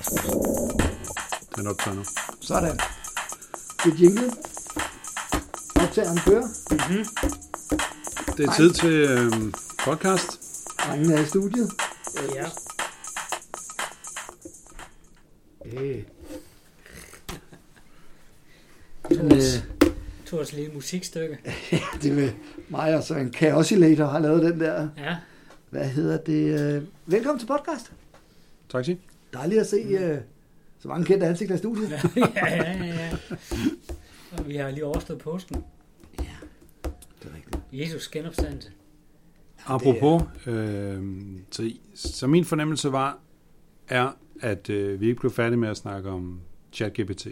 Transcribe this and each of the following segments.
Rasmus. Den optager nu. Sådan. Det er jingle. Optageren kører. Det er tid til øhm, podcast. Drengen er i studiet. Ja. Øh. Thors, øh, Thors lille musikstykke. det med mig og så en Chaosilator har lavet den der. Ja. Hvad hedder det? øh, Velkommen til podcast. Tak, sig. Dejligt at se øh, så mange kendte ansigter i studiet. ja, ja, ja, ja. Og vi har lige overstået påsken. Det er rigtigt. Jesus genopstandelse. Apropos, øh, så, så min fornemmelse var, er, at øh, vi ikke blev færdige med at snakke om ChatGPT.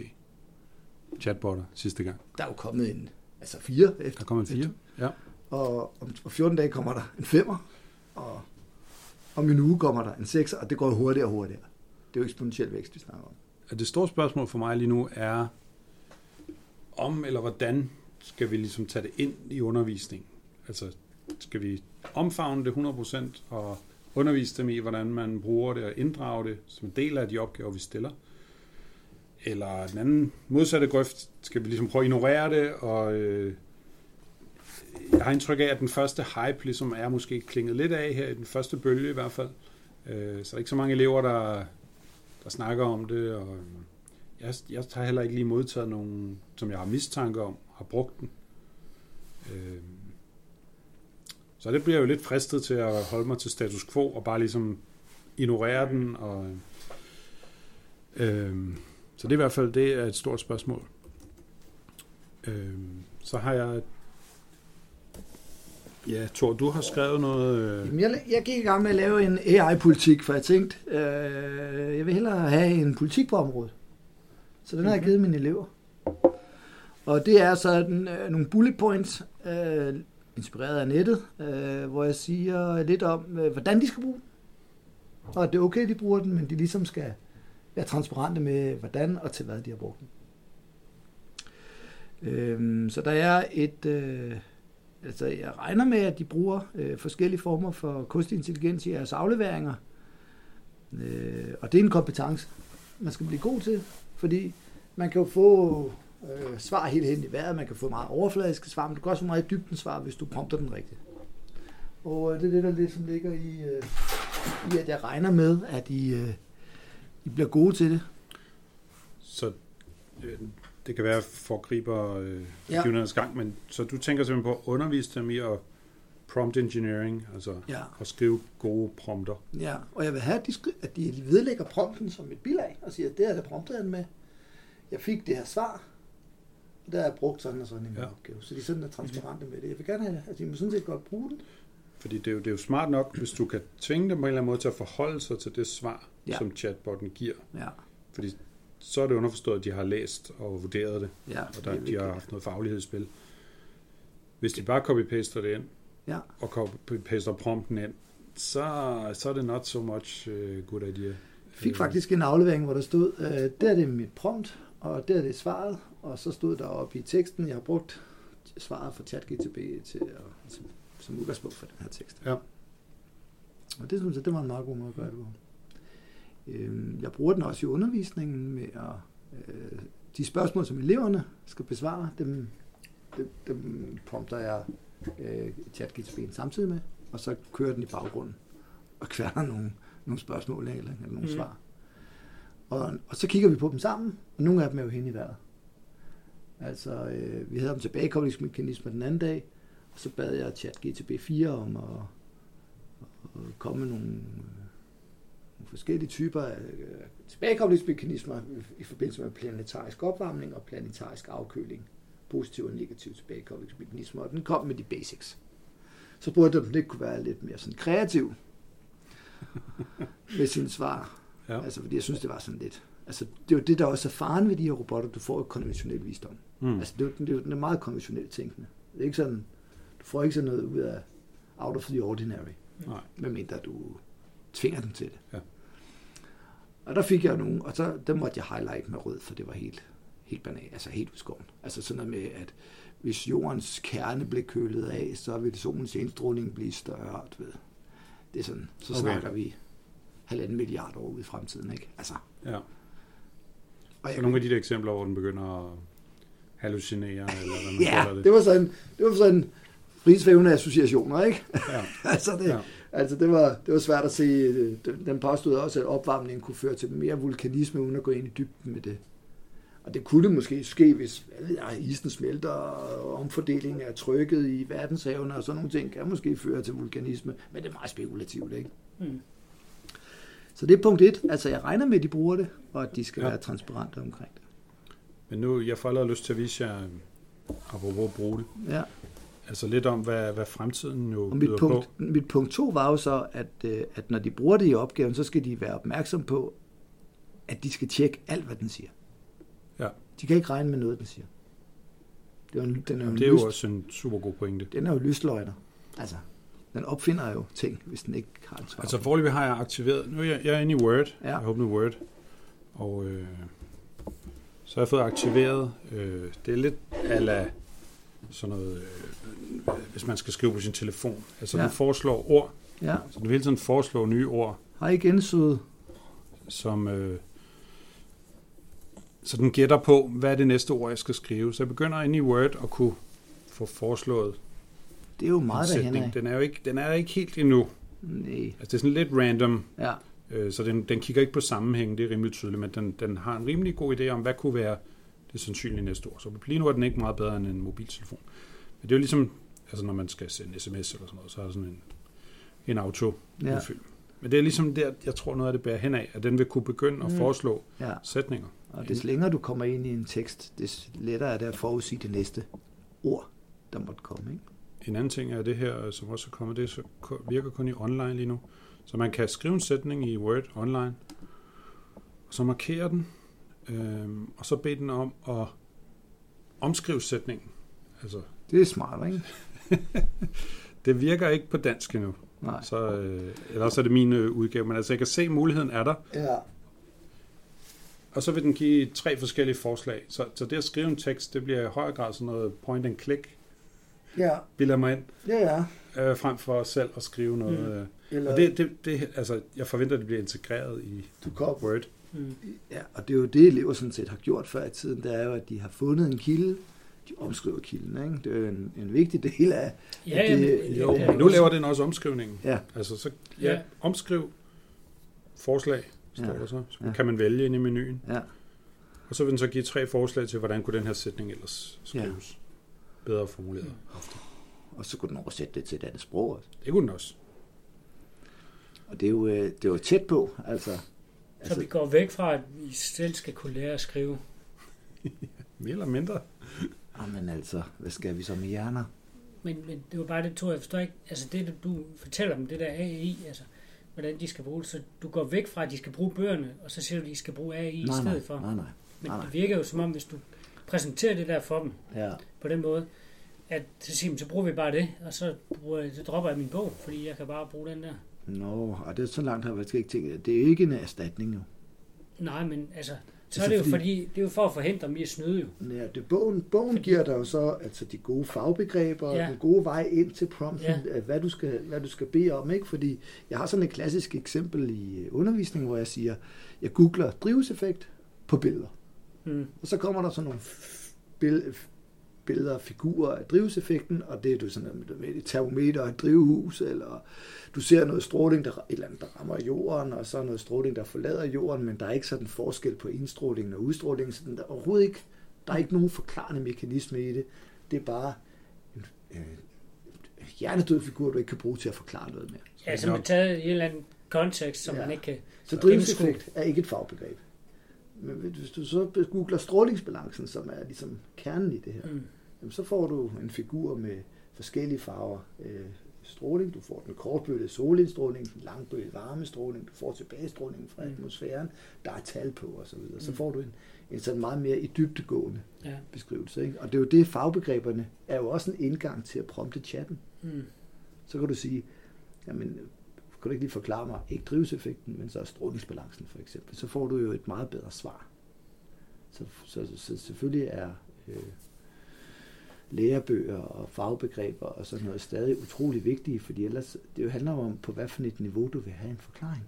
Chatbotter sidste gang. Der er jo kommet en, altså fire efter. Der kom en fire. Ja. Og om om 14 dage kommer der en femmer. Og om en uge kommer der en sekser, og det går hurtigere og hurtigere. Det er jo eksponentiel vækst, vi snakker om. Og Det store spørgsmål for mig lige nu er, om eller hvordan skal vi ligesom tage det ind i undervisningen? Altså, skal vi omfavne det 100% og undervise dem i, hvordan man bruger det og inddrage det som en del af de opgaver, vi stiller? Eller den anden modsatte grøft, skal vi ligesom prøve at ignorere det, og øh, jeg har indtryk af, at den første hype ligesom er måske klinget lidt af her, i den første bølge i hvert fald. Øh, så der er ikke så mange elever, der, der snakker om det, og øh, jeg, jeg har heller ikke lige modtaget nogen, som jeg har mistanke om, har brugt den. Øh, så det bliver jo lidt fristet til at holde mig til status quo, og bare ligesom ignorere den, og øh, så det er i hvert fald det er et stort spørgsmål. Øh, så har jeg Ja, Thor, du har skrevet noget... Øh, Jamen, jeg, jeg gik i gang med at lave en AI-politik, for jeg tænkte, øh, jeg vil hellere have en politik på området. Så den har jeg givet mine elever. Og det er sådan øh, nogle bullet points, øh, inspireret af nettet, øh, hvor jeg siger lidt om, øh, hvordan de skal bruge den. Og at det er okay, de bruger den, men de ligesom skal være transparente med, hvordan og til hvad de har brugt den. Øh, så der er et... Øh, Altså, jeg regner med, at de bruger øh, forskellige former for kunstig intelligens i jeres afleveringer. Øh, og det er en kompetence, man skal blive god til, fordi man kan jo få øh, svar helt hen i vejret, man kan få meget overfladiske svar, men du kan også få meget dybden svar, hvis du prompter den rigtigt. Og øh, det er det, der ligesom ligger i, øh, i, at jeg regner med, at I, øh, I bliver gode til det. så øh, det kan være foregriber øh, Ja. ja. gang, men så du tænker simpelthen på at undervise dem i at prompt engineering, altså Ja. at skrive gode prompter. Ja, og jeg vil have, at de, skri- at de vedlægger prompten som et bilag, og siger, at det er der promptet han med. Jeg fik det her svar, og der har jeg brugt sådan og sådan en Ja. opgave. Så de sådan er transparente med det. Jeg vil gerne have, at de må sådan set godt bruge den. Fordi det er, jo, det er jo smart nok, hvis du kan tvinge dem på en eller anden måde til at forholde sig til det svar, ja. som chatbotten giver. Ja, Fordi så er det underforstået, at de har læst og vurderet det, ja. og det der, er de har haft noget faglighed i spil. Hvis de bare copy-paster det ind, Ja. og copy-paster prompten ind, så, så er det not so much uh, good idea. Jeg fik faktisk en aflevering, hvor der stod, øh, der er det mit prompt, og der er det svaret, og så stod der oppe i teksten, jeg har brugt svaret fra ChatGTP til, at- som, som udgangspunkt for den her tekst. Ja. Og det synes jeg, det var en meget god måde at gøre det på. Øhm, Jeg bruger den også i undervisningen med at øh, de spørgsmål, som eleverne skal besvare, dem, dem, dem prompter jeg øh, ChatGPT samtidig med, og så kører den i baggrunden og kværner nogle, nogle spørgsmål eller, eller nogle mm. svar. Og, og så kigger vi på dem sammen, og nogle af dem er jo hen i vejret. Altså, øh, vi havde om tilbagekoblingsmekanismer den anden dag, og så bad jeg ChatGTP 4 om at, at komme med øh, nogle forskellige typer af øh, tilbagekoblingsmekanismer i forbindelse med planetarisk opvarmning og planetarisk afkøling. Positive og negative tilbagekoblingsmekanismer, og den kom med de basics. Så burde den ikke kunne være lidt mere sådan kreativ med sine svar. Ja. Altså, fordi jeg synes, det var sådan lidt... Altså, det er jo det, der også er faren ved de her robotter. Du får jo konventionel visdom. Mm. Altså, det er, jo, det er jo den er meget konventionelt tænkende. Det er ikke sådan... Du får ikke sådan noget ud af out of the ordinary, Nej. medmindre du tvinger dem til det. Ja. Og der fik jeg nogle, og så der måtte jeg highlight med rød, for det var helt, helt banal, altså helt udskåren. Altså sådan noget med, at hvis jordens kerne blev kølet af, så vil solens indstråling blive større, du ved. Det er sådan, så Okay. snakker vi halvanden milliard år ude i fremtiden, ikke? Altså, Ja. og Så nogle af de der eksempler, hvor den begynder at hallucinere, eller hvad man Ja, kalder det. det var sådan, det var sådan frisvævende associationer, ikke? Ja. altså, det, Ja. Ja. altså det, var, det var svært at se. øh, Den påstod også, at opvarmningen kunne føre til mere vulkanisme, uden at gå ind i dybden med det. Og det kunne det måske ske, hvis jeg, isen smelter, og omfordeling af trykket i verdenshavene og sådan nogle ting, kan måske føre til vulkanisme, men det er meget spekulativt, ikke? Mm. Så det er punkt et. Altså, jeg regner med, at de bruger det, og at de skal Ja. ja. være transparente omkring det. Men nu, jeg får allerede lyst til at vise jer, øh, apropos at bruge det, Ja. Altså lidt om, hvad, hvad fremtiden jo Og mit punkt, på. mit punkt to var jo så, at, øh, at når de bruger det i opgaven, så skal de være opmærksom på, at de skal tjekke alt, hvad den siger. Ja. De kan ikke regne med noget, den siger. Det er jo en, den er jo, Det er jo lyst, også en super god pointe. den er jo lystløgner. Altså, den opfinder jo ting, hvis den ikke har et svar. Altså foreløbig har jeg aktiveret, nu er jeg, jeg er inde i Word, Ja. jeg har åbnet Word, og øh, så har jeg fået aktiveret, øh, det er lidt ala sådan noget, øh, hvis man skal skrive på sin telefon. Altså ja. Den foreslår ord, ja. så den vil hele tiden foreslå nye ord, Har I gensydet? som, øh, så den gætter på, hvad er det næste ord, jeg skal skrive. Så jeg begynder inde i Word at kunne få foreslået Det er jo meget derhen. Den er jo ikke, den er ikke helt endnu. Nej. Altså det er sådan lidt random, Ja. Øh, Så den, den kigger ikke på sammenhængen, det er rimelig tydeligt, men den, den har en rimelig god idé om, hvad kunne være det sandsynlige næste år. Så lige nu er den ikke meget bedre end en mobiltelefon. Men det er jo ligesom, altså når man skal sende sms eller sådan noget, så er der sådan en, en auto Ja. Men det er ligesom der, jeg tror noget af det bærer hen af, at den vil kunne begynde at Mm. foreslå ja. sætninger. Og des længere du kommer ind i en tekst, des lettere er det at forudsige det næste ord, der måtte komme. Ikke? En anden ting er det her, som også er kommet, det virker kun i online lige nu. Så man kan skrive en sætning i Word online, og så markere den, øhm, og så bede den om at omskrive sætningen. Altså, Det er smart, ikke? det virker ikke på dansk endnu, Nej. så, øh, eller også er det min øh, udgave, men altså jeg kan se, muligheden er der, Ja. og så vil den give tre forskellige forslag. Så, så det at skrive en tekst, det bliver i højere grad sådan noget point and click, Ja, bilder mig ind, ja, ja. øh, frem for selv at skrive noget. Mm. Øh. Eller Og det, det, det, altså, jeg forventer, at det bliver integreret i du kom. Word. Mm. Ja, og det er jo det, elever sådan set har gjort før i tiden, det er jo, at de har fundet en kilde, de omskriver kilden, ikke? Det er jo en, en vigtig del af, Ja, det- jamen, Jo, ja, men nu laver den også omskrivningen. ja, Altså, så ja, Ja. omskriv forslag, står Ja. der så. Så Ja. kan man vælge ind i menuen. ja, Og så vil den så give tre forslag til, hvordan kunne den her sætning ellers skrives. Bedre formuleret. ofte. og så kunne den oversætte det til et andet sprog også. Det kunne den også. Og det er jo, øh, det er jo tæt på, altså. Så altså vi går væk fra, at vi selv skal kunne lære at skrive. Mere eller mindre. Jamen altså, hvad skal vi så med hjerner? Men, men det var bare det, tror jeg forstår ikke. Altså det, du fortæller om det der AI, altså hvordan de skal bruge det. Så du går væk fra, at de skal bruge bøgerne, og så siger du, at de skal bruge AI i nej, stedet nej, for. nej, nej. Men nej, det virker jo som om, hvis du præsenterer det der for dem Ja, på den måde, at så, siger, så bruger vi bare det, og så, bruger så dropper jeg min bog, fordi jeg kan bare bruge den der. Nå, og det er så langt har jeg ikke tænkt. Det er ikke en erstatning jo. Nej, men altså, så Altså, er det jo fordi- det er jo for at forhindre dem i at snyde jo. Ja, det, bogen, bogen Fordi- giver dig jo så altså de gode fagbegreber, Ja. den gode vej ind til prompten, Ja. ja. hvad, du skal, hvad du skal bede om. ikke? Fordi jeg har sådan et klassisk eksempel i øh, undervisning, hvor jeg siger, jeg googler drivhuseffekt på billeder. Mm. Og så kommer der sådan nogle bill- billeder og figurer af drivhuseffekten, og det er du sådan noget med et termometer og et drivhus, eller du ser noget stråling, der, et eller andet, der rammer jorden, og så noget stråling, der forlader jorden, men der er ikke sådan forskel på indstrålingen og udstrålingen, så den der er overhovedet ikke, der er ikke nogen forklarende mekanisme i det. Det er bare en øh, hjernedød figur, du ikke kan bruge til at forklare noget mere. Ja, som er taget i en eller anden kontekst, som Ja. man ikke kan... Så drivhuseffekt er ikke et fagbegreb. Men hvis du så googler strålingsbalancen, som er ligesom kernen i det her, Mm. Jamen, så får du en figur med forskellige farver. Øh, stråling, du får den kortbølgede solindstråling, den langbølgede varmestråling, du får tilbagestrålingen fra Mm. atmosfæren, der er tal på osv. Så, videre. så Mm. får du en, en sådan meget mere i dybdegående Ja. beskrivelse. Ikke? Og det er jo det, fagbegreberne er jo også en indgang til at prompte chatten. Mm. Så kan du sige, jamen, kan du ikke lige forklare mig, ikke drivhuseffekten, men så strålingsbalancen for eksempel, så får du jo et meget bedre svar. Så, så, så, så selvfølgelig er øh, lærebøger og fagbegreber og sådan noget stadig utrolig vigtige, fordi ellers, det jo handler om, på hvad for et niveau du vil have en forklaring.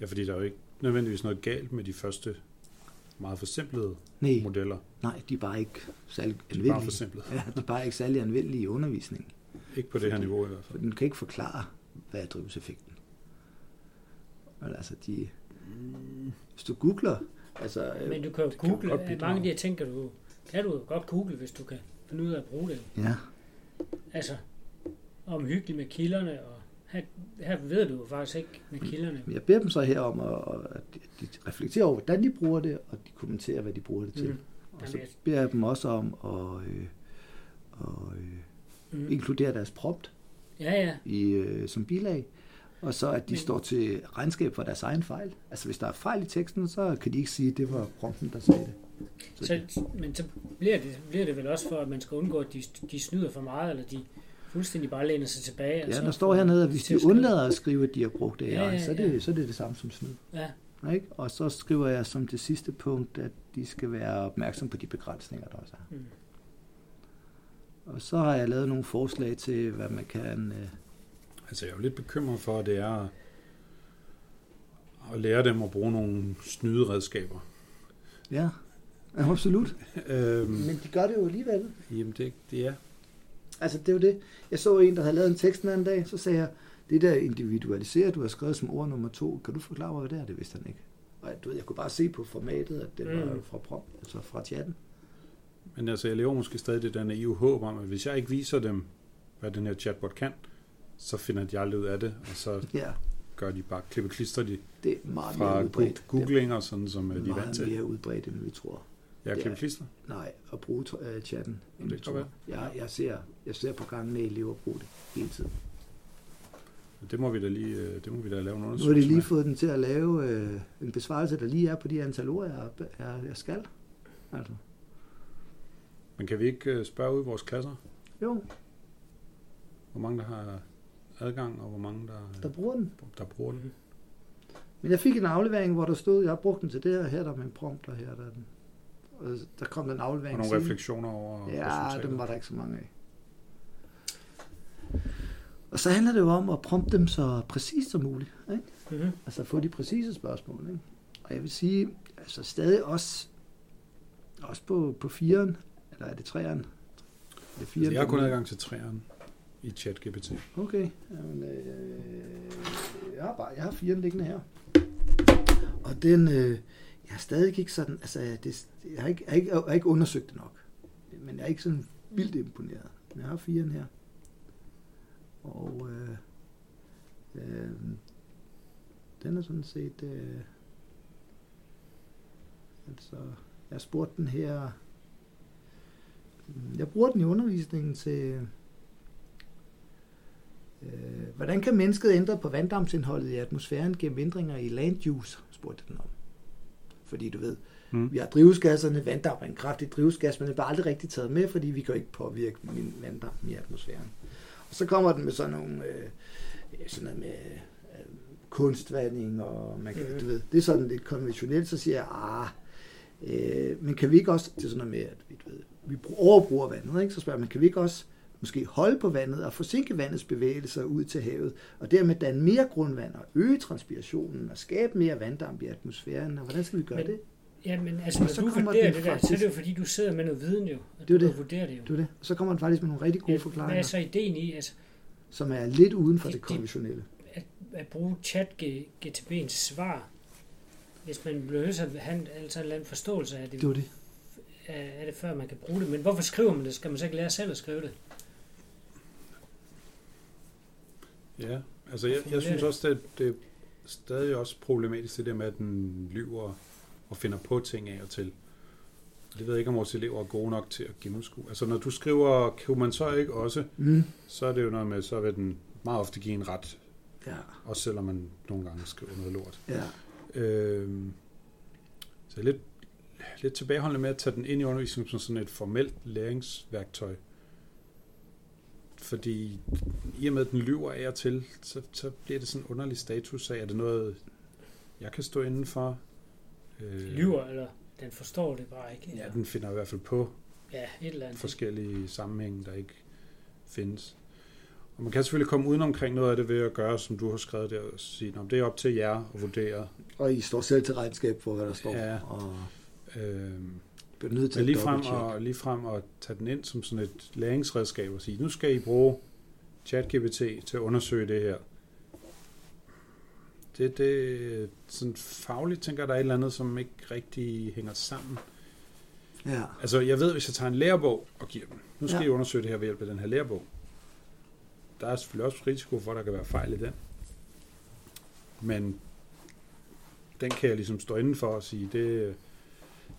Ja, fordi der er jo ikke nødvendigvis noget galt med de første meget forsimplede Nej, modeller. nej, de er bare ikke særlig De er bare anvendelige. forsimplede. Ja, de er bare ikke særlig anvendelige i undervisningen. Ikke på det her niveau i hvert For fald. den kan ikke forklare, hvad er drivhuseffekten. Men altså, de, hvis du googler, altså, øh, Men du kan jo det kan jo google, at bidrage. mange af de her ting kan du, kan du godt google, hvis du kan finde ud af at bruge det. ja, Altså, omhyggeligt med kilderne, og her, her ved du jo faktisk ikke med kilderne. Men jeg beder dem så her om, at, at de- reflekterer over, hvordan de bruger det, og de kommenterer, hvad de bruger det til. Mm. Og så beder jeg dem også om at, øh, at øh, Mm. inkludere deres prompt Ja, ja. i, øh, som bilag, og så at de Men- står til regnskab for deres egen fejl. Altså hvis der er fejl i teksten, så kan de ikke sige, at det var prompten, der sagde det. Så, men så bliver det, bliver det vel også for, at man skal undgå, at de, de snyder for meget, eller de fuldstændig bare læner sig tilbage. og Ja, så der står hernede, at hvis de undlader at skrive, at de har brugt AI, Ja, ja, så, er det, ja. så er det det samme som snyd. Ja, Ikke? Og så skriver jeg som det sidste punkt, at de skal være opmærksom på de begrænsninger, der også er. mm. Og så har jeg lavet nogle forslag til, hvad man kan... Øh, Altså, jeg er jo lidt bekymret for, at det er at lære dem at bruge nogle snyderedskaber. ja, ja, absolut. Øhm, Men de gør det jo alligevel. jamen, det, det er... Altså, det er jo det. Jeg så en, der havde lavet en tekst den anden dag, så sagde jeg, det der individualiseret, du har skrevet som ord nummer to, kan du forklare mig, hvad det er? Det vidste han ikke. Og du ved, jeg kunne bare se på formatet, at det var Mm. fra, prom, altså fra chatten. Men altså, jeg lever måske stadig det der naive håb om, at hvis jeg ikke viser dem, hvad den her chatbot kan, så finder de aldrig ud af det, og så Ja, gør de bare klippe klister de det er meget fra mere udbredt. googlinger, sådan som det øh, er de er vant meget til. mere udbredt, end vi tror. Ja, er- klippe klister. Nej, at bruge uh, chatten. Det tror. Jeg, jeg, ser, jeg ser på gangene elever bruge det hele tiden. Det må vi da lige, øh, det må vi da lave en Nu har undersøgelse de lige fået den til at lave øh, en besvarelse, der lige er på de antal ord, jeg, jeg, jeg skal. Altså, Men kan vi ikke øh, spørge ud i vores klasser, jo, hvor mange der har adgang, og hvor mange der, der bruger den. der bruger den? Men jeg fik en aflevering, hvor der stod, jeg har brugt den til det her, her er der med en prompt, og her er der den. Og der kom der en Og aflevering. nogle siden. refleksioner over Ja, resultatet. dem var der ikke så mange af. Og så handler det jo om at prompte dem så præcist som muligt. Ikke? Mm-hmm. Altså få de præcise spørgsmål. Ikke? Og jeg vil sige, altså stadig også, også på, på firen, eller er det træeren? Er det firen? Altså, jeg har kun adgang til træerne i ChatGPT. Okay. Jamen, øh, jeg har bare, jeg har firen liggende her. Og den, øh, jeg har stadig ikke sådan, altså det, jeg, har ikke, jeg, har ikke, jeg har ikke undersøgt det nok. Men jeg er ikke sådan vildt imponeret. Men jeg har firen her. Og øh, øh, den er sådan set, øh, altså, jeg spurgte den her, mm, jeg bruger den i undervisningen til, Øh, hvordan kan mennesket ændre på vanddamsindholdet i atmosfæren gennem ændringer i land use, spurgte den om. Fordi du ved, Mm. vi har drivhusgasserne, vanddamp er en kraftig drivhusgas, men det bliver aldrig rigtig taget med, fordi vi kan ikke påvirke vanddampen i atmosfæren. Og så kommer den med sådan nogle, øh, sådan noget med øh, kunstvanding, og man kan, Mhm. du ved, det er sådan lidt konventionelt, så siger jeg, ah, øh, men kan vi ikke også, det er sådan noget med, at vi, du ved, vi bru- overbruger vandet, ikke? så spørger man, kan vi ikke også måske holde på vandet og forsinke vandets bevægelser ud til havet, og dermed danne mere grundvand og øge transpirationen og skabe mere vanddamp i atmosfæren, og hvordan skal vi gøre Men- det? Ja, men altså, Og når så du kommer vurderer det der, så er det jo fordi, du sidder med noget viden jo. Og Det er du jo kan vurdere det jo. Det er det. Og så kommer man faktisk med nogle rigtig gode Ja, forklaringer, Hvad er så ideen i altså, som er lidt uden for De- det de- konventionelle. at, at bruge chat GTP'ens svar, hvis man bliver nødt til at have altså en eller anden forståelse af det, Det var det. af det, før man kan bruge det. Men hvorfor skriver man det? Skal man så ikke lære selv at skrive det? Ja, altså jeg, jeg synes også, at det er stadig også problematisk det der med, at den lyver og finder på ting af og til. Det ved jeg ikke, om vores elever er gode nok til at gennemskue. Altså når du skriver, kan man så ikke også, Mm. så er det jo noget med, så vil den meget ofte give en ret, Ja, også selvom man nogle gange skriver noget lort. ja. Øhm, så jeg er lidt, lidt tilbageholdende med at tage den ind i undervisningen som sådan et formelt læringsværktøj. Fordi i og med, at den lyver af og til, så, så bliver det sådan en underlig status af, er det noget, jeg kan stå inden for? Øh, Lyver, eller den forstår det bare ikke. Ja, den finder i hvert fald på ja et eller andet. forskellige sammenhænge, der ikke findes. Og man kan selvfølgelig komme uden omkring noget af det ved at gøre, som du har skrevet der, og sige, at det er op til jer at vurdere. Og I står selv til regnskab for, hvad der står. Ja. Og Øh, bliver nødt til at lige frem, og, lige frem og tage den ind som sådan et læringsredskab og sige, nu skal I bruge ChatGPT til at undersøge det her. Det, det sådan fagligt tænker der er et eller andet, som ikke rigtig hænger sammen. Ja. Altså, jeg ved, hvis jeg tager en lærebog og giver dem, nu skal Ja. ja. I undersøge det her ved hjælp af den her lærebog. Der er selvfølgelig også risiko for, at der kan være fejl i den. Men den kan jeg ligesom stå inden for og sige, det,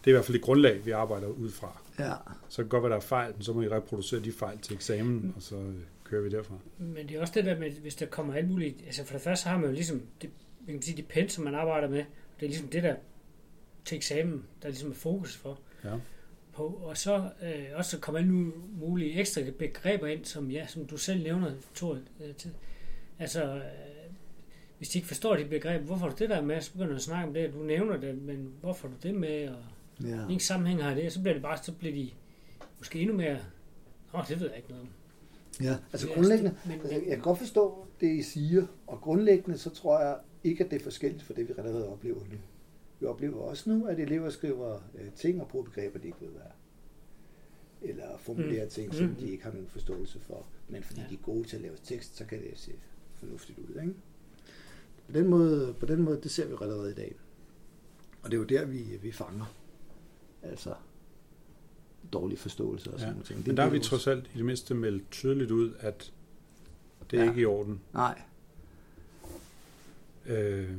det er i hvert fald et grundlag, vi arbejder ud fra. ja. Så kan det godt være, der er fejl, men så må I reproducere de fejl til eksamen, og så øh, kører vi derfra. Men det er også det der med, hvis der kommer alt muligt... Altså for det første så har man jo ligesom, det, man kan sige, de pen, som man arbejder med, det er ligesom det der til eksamen, der ligesom er fokus for. Ja. På, og så øh, også så kommer alle mulige ekstra begreber ind, som, ja, som du selv nævner, Thor, øh, til. Altså, øh, hvis de ikke forstår de begreber, hvorfor har du det der med, så begynder du at snakke om det, du nævner det, men hvorfor har du det med, og ja. ingen sammenhæng har det, så bliver det bare, så bliver de måske endnu mere, åh, det ved jeg ikke noget om. Ja, altså grundlæggende, Men, altså, men, jeg kan godt forstå det, I siger, og grundlæggende så tror jeg ikke, at det er forskelligt for det, vi allerede oplever nu. Vi oplever også nu, at elever skriver øh, ting og bruger begreber, de ikke ved, hvad er. Eller formulerer Mm. ting, som Mm. de ikke har nogen forståelse for. Men fordi Ja. de er gode til at lave tekst, så kan det se fornuftigt ud. Ikke? På, den måde, på den måde, det ser vi allerede i dag. Og det er jo der, vi, vi fanger. Altså dårlig forståelse og sådan Ja. Det Men der har vi vores- trods alt i det mindste meldt tydeligt ud, at det er Ja. ikke i orden. Nej, Øh,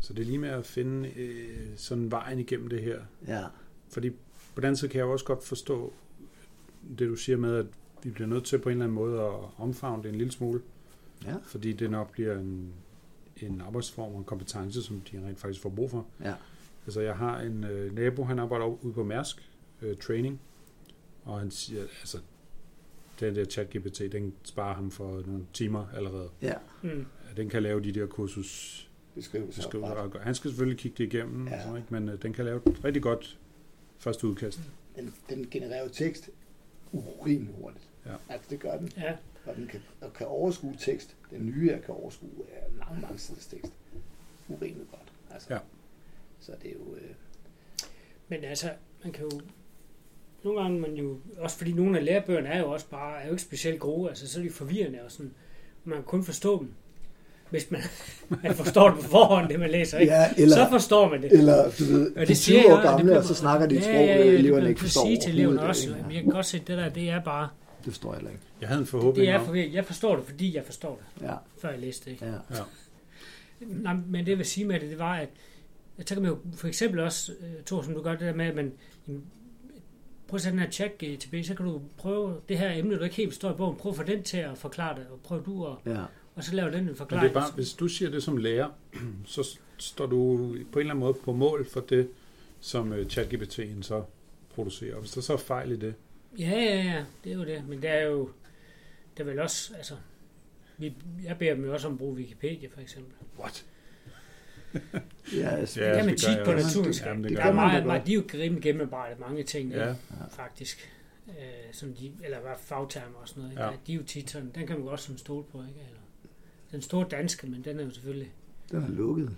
så det er lige med at finde øh, sådan vejen igennem det her. ja. Fordi på den anden side kan jeg også godt forstå det, du siger med, at vi bliver nødt til på en eller anden måde at omfavne det en lille smule, Ja, fordi det nok bliver en, en arbejdsform og en kompetence, som de rent faktisk får brug for. ja. Altså jeg har en øh, nabo, han arbejder ude på Mærsk øh, Training, og han siger, altså den der chat-GPT, den sparer ham for nogle timer allerede. Ja, mm, Den kan lave de der kursus beskrivelse. beskrivelser. og og Han skal selvfølgelig kigge det igennem, Ja. ja. så, ikke? men øh, den kan lave et rigtig godt første udkast. Den, den genererer jo tekst urimelig hurtigt. Ja. Altså det gør den. ja, Og den kan, og kan overskue tekst. Den nye er kan overskue øh, mange, mange siders tekst. Urimelig godt. Altså. Ja. Så det er jo... Øh, Men altså, man kan jo... Nogle gange man jo... Også fordi nogle af lærebøgerne er jo også bare... Er jo ikke specielt gode. Altså, så er de forvirrende og sådan. Man kan kun forstå dem. Hvis man, man forstår det på forhånd, det man læser, ikke? ja, eller, så forstår man det. eller du ved, Og de det 20 siger jeg, år og det gamle, bliver- og så snakker de et Ja, sprog, ja, ja, ja, det eleverne ikke forstår sige til eleverne også. ikke? Men jeg kan godt se, at det der, det er bare... Det forstår jeg heller ikke. Jeg havde en forhåbning Det er forvirrende. Jeg forstår det, fordi jeg forstår det, Ja, før jeg læste det. Ikke? ja. ja, Nej, men det jeg vil sige med det, det var, at så kan man jo for eksempel også, øh, Thor, som du gør det der med, at man jamen, prøv at sætte den her chat GTB, så kan du prøve det her emne, du ikke helt forstår i bogen, prøv at få den til at forklare det, og prøv du at, ja. og så laver den en men forklaring. det er bare, hvis du siger det som lærer, så står du på en eller anden måde på mål for det, som øh, ChatGPT'en så producerer. Og hvis der så er fejl i det, Ja, ja, ja, det er jo det, men det er jo, det er vel også, altså, vi, jeg beder dem jo også om at bruge Wikipedia, for eksempel. what? Ja, altså, Ja, det kan man det tit på naturvidenskab. Jamen, det Det er man da meget, meget, de er jo rimelig gennemarbejdet mange ting, Ja, ja. faktisk. Øh, som de, eller hvad fagtermer og sådan noget. Ikke? Ja. Ja. De er jo tit sådan, den kan man godt sådan stole på, ikke? Eller, den store danske, men den er jo selvfølgelig... den er lukket.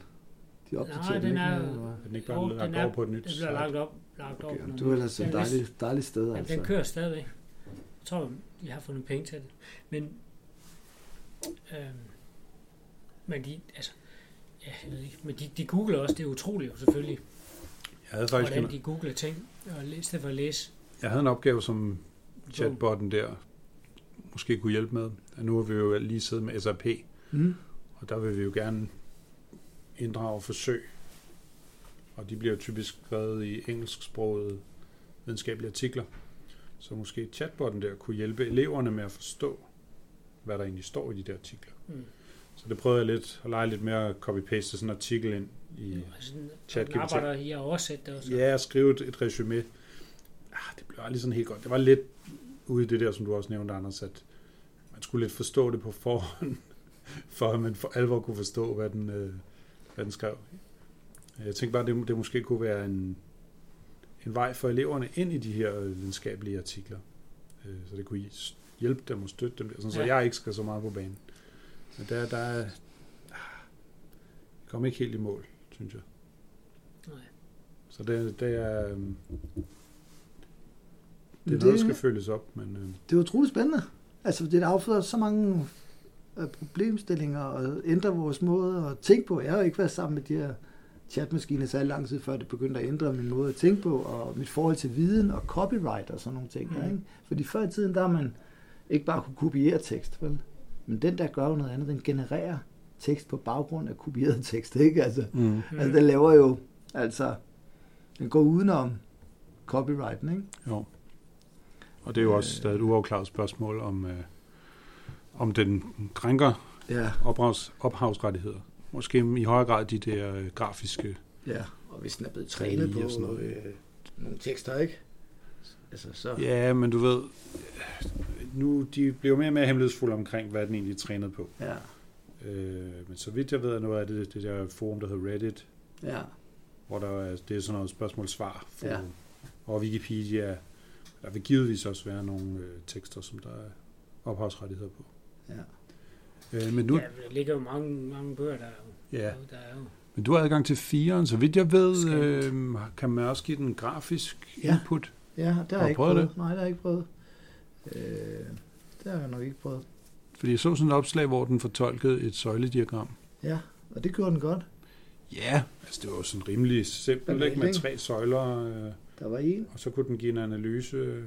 De opdaterer Nej, den ikke er jo- eller hvad? er den ikke Jo, bare den lagt er- over på et nyt Den bliver lagt op, lagt op. Okay, noget det var ellers et Den er dejligt, dejligt sted, altså. den kører stadigvæk. Jeg tror, de har fundet penge til det. Men, øhm, men de, altså, ja, jeg ved ikke, men de, de googler også, det er utroligt jo selvfølgelig, Jeg havde faktisk hvordan en, de googler ting, og i stedet for at læse. jeg havde en opgave, som chatbotten der måske kunne hjælpe med. Og nu har vi jo lige siddet med SAP, Mm. og der vil vi jo gerne inddrage forsøg. Og de bliver typisk skrevet i engelsksprogede videnskabelige artikler. Så måske chatbotten der kunne hjælpe eleverne med at forstå, hvad der egentlig står i de der artikler. Mm. Så det prøvede jeg lidt at lege lidt med at copy-paste sådan en artikel ind i den arbejder i at oversætte det også. Ja, at skrive et, et resume. Ah, det blev aldrig sådan helt godt. Det var lidt ude i det der, som du også nævnte, Anders, at man skulle lidt forstå det på forhånd, for at man for alvor kunne forstå, hvad den, øh, hvad den skrev. Jeg tænkte bare, at det, det måske kunne være en, en vej for eleverne ind i de her øh, videnskabelige artikler. Øh, så det kunne hjælpe dem og støtte dem, sådan, så Ja. jeg ikke skal så meget på banen. Men der, der er... Jeg kommer ikke helt i mål, synes jeg. Nej. Så det, det er... øhm, Det er noget, der skal følges op, men... Øh, det er utroligt spændende. Altså, det afføder så mange øh, problemstillinger og ændrer vores måde at tænke på. Jeg har jo ikke været sammen med de her chatmaskiner så lang tid før det begyndte at ændre min måde at tænke på, og mit forhold til viden og copyright og sådan nogle ting. Mm. Mm. Ikke? Fordi før i tiden, der har man ikke bare kunne kopiere tekst, vel? Men den der gør jo noget andet. Den genererer tekst på baggrund af kopieret tekst, ikke? Altså, mm. mm. altså den laver jo, altså, den går udenom copyrighten, ikke? Jo. Og det er jo også Øh. stadig et uafklaret spørgsmål, om, øh, om den krænker Ja, ophavs, ophavsrettigheder. Måske i højere grad de der øh, grafiske... ja. Og hvis den er blevet trænet på sådan noget. øh, nogle tekster, ikke? Altså, så... Ja, men du ved, nu de bliver mere og mere hemmelighedsfulde omkring, hvad den egentlig er trænet på. Ja, Øh, men så vidt jeg ved, er noget af det, det der forum, der hedder Reddit, ja. hvor der er, det er sådan noget spørgsmål-svar forum. Ja. Og Wikipedia, der vil givetvis også være nogle øh, tekster, som der er ophavsrettigheder på. ja. Øh, men, nu, Ja, der ligger jo mange, mange bøger, der er jo, ja, der er jo men du har adgang til firen, så vidt jeg ved, øh, kan man også give den grafisk Ja. input. Ja, det har jeg ikke prøvet prøvet. det? Nej, det har jeg ikke prøvet. Øh, det har jeg nok ikke prøvet. Fordi jeg så sådan et opslag, hvor den fortolkede et søjlediagram. Ja, og det gjorde den godt. Ja, altså det var jo sådan rimelig simpelt, ikke? Med tre søjler, øh, Der var en. og så kunne den give en analyse, øh,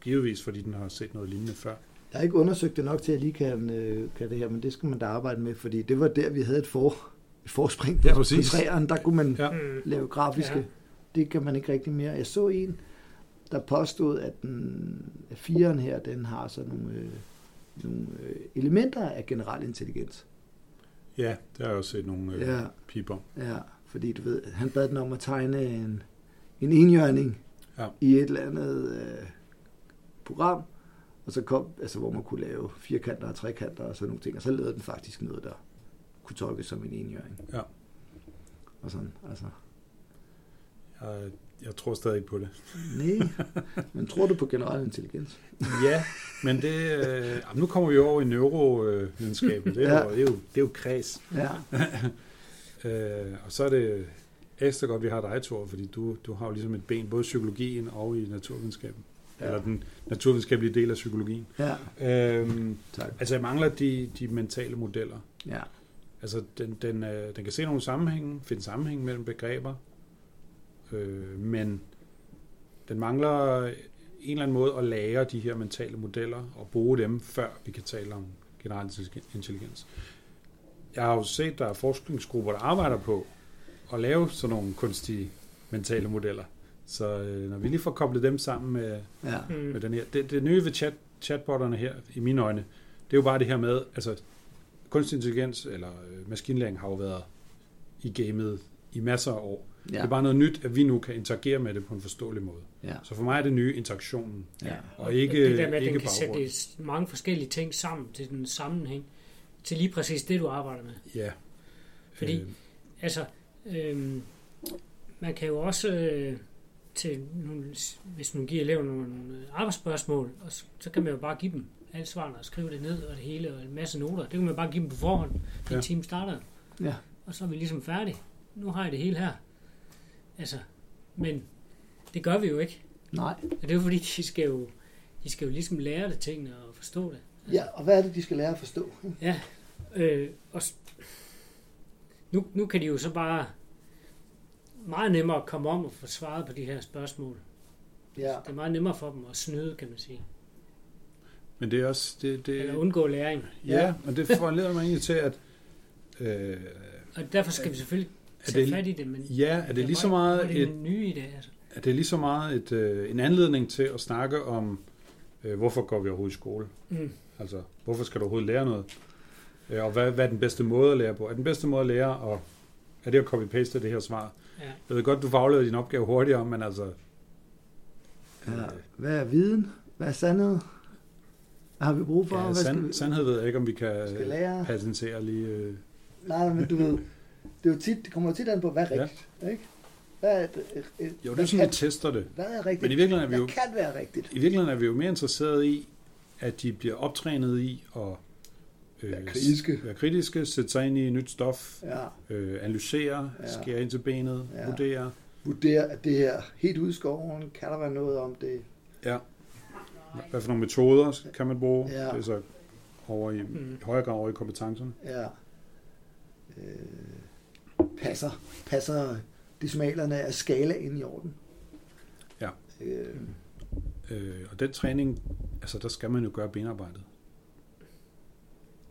givetvis fordi den har set noget lignende før. Jeg har ikke undersøgt det nok til, at jeg lige kan, øh, kan det her, men det skal man da arbejde med, fordi det var der, vi havde et, for, et forspring på, Ja, på præcis. træerne. Der kunne man Ja. Mm. lave grafiske. Ja. Ja. Det kan man ikke rigtig mere. Jeg så en, der påstod, at den at fireren her, den har sådan nogle, øh, nogle øh, elementer af generel intelligens. Ja, det har jeg også set nogle øh, ja. Piber. ja, fordi du ved, han bad den om at tegne en, en enhjørning Ja. i et eller andet øh, program, og så kom, altså hvor man kunne lave firkanter og trekanter og sådan nogle ting, og så lavede den faktisk noget, der kunne tolkes som en enhjørning. Ja. Og sådan, altså. Jeg, jeg tror stadig ikke på det. Nej, men tror du på generel intelligens? Ja, men det, øh, nu kommer vi over i neurovidenskaben. Det, er Ja. jo- det, er jo, det er jo kreds. Ja, Øh, og så er det ekstra godt, vi har dig, Thor, fordi du, du har jo ligesom et ben både i psykologien og i naturvidenskaben. Ja. Eller den naturvidenskabelige del af psykologien. ja, Øhm, tak. altså, jeg mangler de, de mentale modeller. Ja, Altså, den, den, øh, den kan se nogle sammenhænge, finde sammenhæng mellem begreber, øh, men den mangler en eller anden måde at lære de her mentale modeller og bruge dem, før vi kan tale om generel intelligens. Jeg har jo set, at der er forskningsgrupper, der arbejder på at lave sådan nogle kunstige mentale modeller. Så øh, når vi lige får koblet dem sammen med, ja, Mm. med den her. Det, det nye ved chat, chatbotterne her, i mine øjne, det er jo bare det her med, altså kunstig intelligens eller øh, maskinlæring har jo været i gamet i masser af år. Ja. Det er bare noget nyt, at vi nu kan interagere med det på en forståelig måde. ja, Så for mig er det nye interaktionen. ja, Og ikke- det der med, at ikke den kan baggrund. sætte mange forskellige ting sammen til den sammenhæng, til lige præcis det, du arbejder med. Ja. Fordi- Øh, Altså, øhm, man kan jo også, øh, til nogle, hvis man giver eleverne nogle øh, arbejdsspørgsmål, og så, så kan man jo bare give dem alle svarene og skrive det ned og det hele og en masse noter. Det kan man bare give dem på forhånd. Den Ja. ja. time starter, ja, og så er vi ligesom færdige. Nu har jeg det hele her. Altså, men det gør vi jo ikke. nej. Og det er jo fordi, de skal jo, de skal jo ligesom lære det tingene og forstå det. Ja, og hvad er det, de skal lære at forstå? Ja, øh, og nu, nu kan de jo så bare meget nemmere komme om og få svaret på de her spørgsmål. Ja, Det er meget nemmere for dem at snyde, kan man sige. men det er også... Det, det, Eller undgå læring. ja, og det foranleder mig egentlig til, at... Øh, Og derfor skal vi selvfølgelig Er tage det- fat i det. Men ja, er det lige så meget det et, en nye i det? Altså. er det lige så meget et, øh, en anledning til at snakke om, øh, hvorfor går vi overhovedet i skole? Mm. Altså, hvorfor skal du overhovedet lære noget? Øh, Og hvad, hvad er den bedste måde at lære på? Er den bedste måde at lære, og er det at copy-paste det her svar? Ja. Jeg ved godt, du får afleveret din opgave hurtigere, men altså... ja. Hvad er viden? Hvad er sandhed? Hvad har vi brug for? Ja, hvad skal sand, vi sandhed ved jeg ikke, om vi kan øh, patentere lige... Øh. Nej, men du ved, det, er jo tit, det kommer jo tit an på, hvad er rigtigt, ja. ikke? Hvad er, et, et, Jo, det er sådan, vi kan, tester det. hvad er rigtigt? Men i virkeligheden er vi jo, Hvad kan være rigtigt? i virkeligheden er vi jo mere interesseret i, at de bliver optrænet i at øh, Være kritiske. være kritiske, sætte sig ind i nyt stof, Ja. øh, analysere, Ja. skære ind til benet, Ja. vurdere. Vurdere, at det her helt ude i skoven, kan der være noget om det? Ja. Hvad for nogle metoder kan man bruge? Ja. Det er så over i, Mm. højere grad over i kompetencerne. Ja. Øh, passer, passer decimalerne af skalaen i orden? Ja. Øh, Øh, og den træning, altså der skal man jo gøre benarbejdet.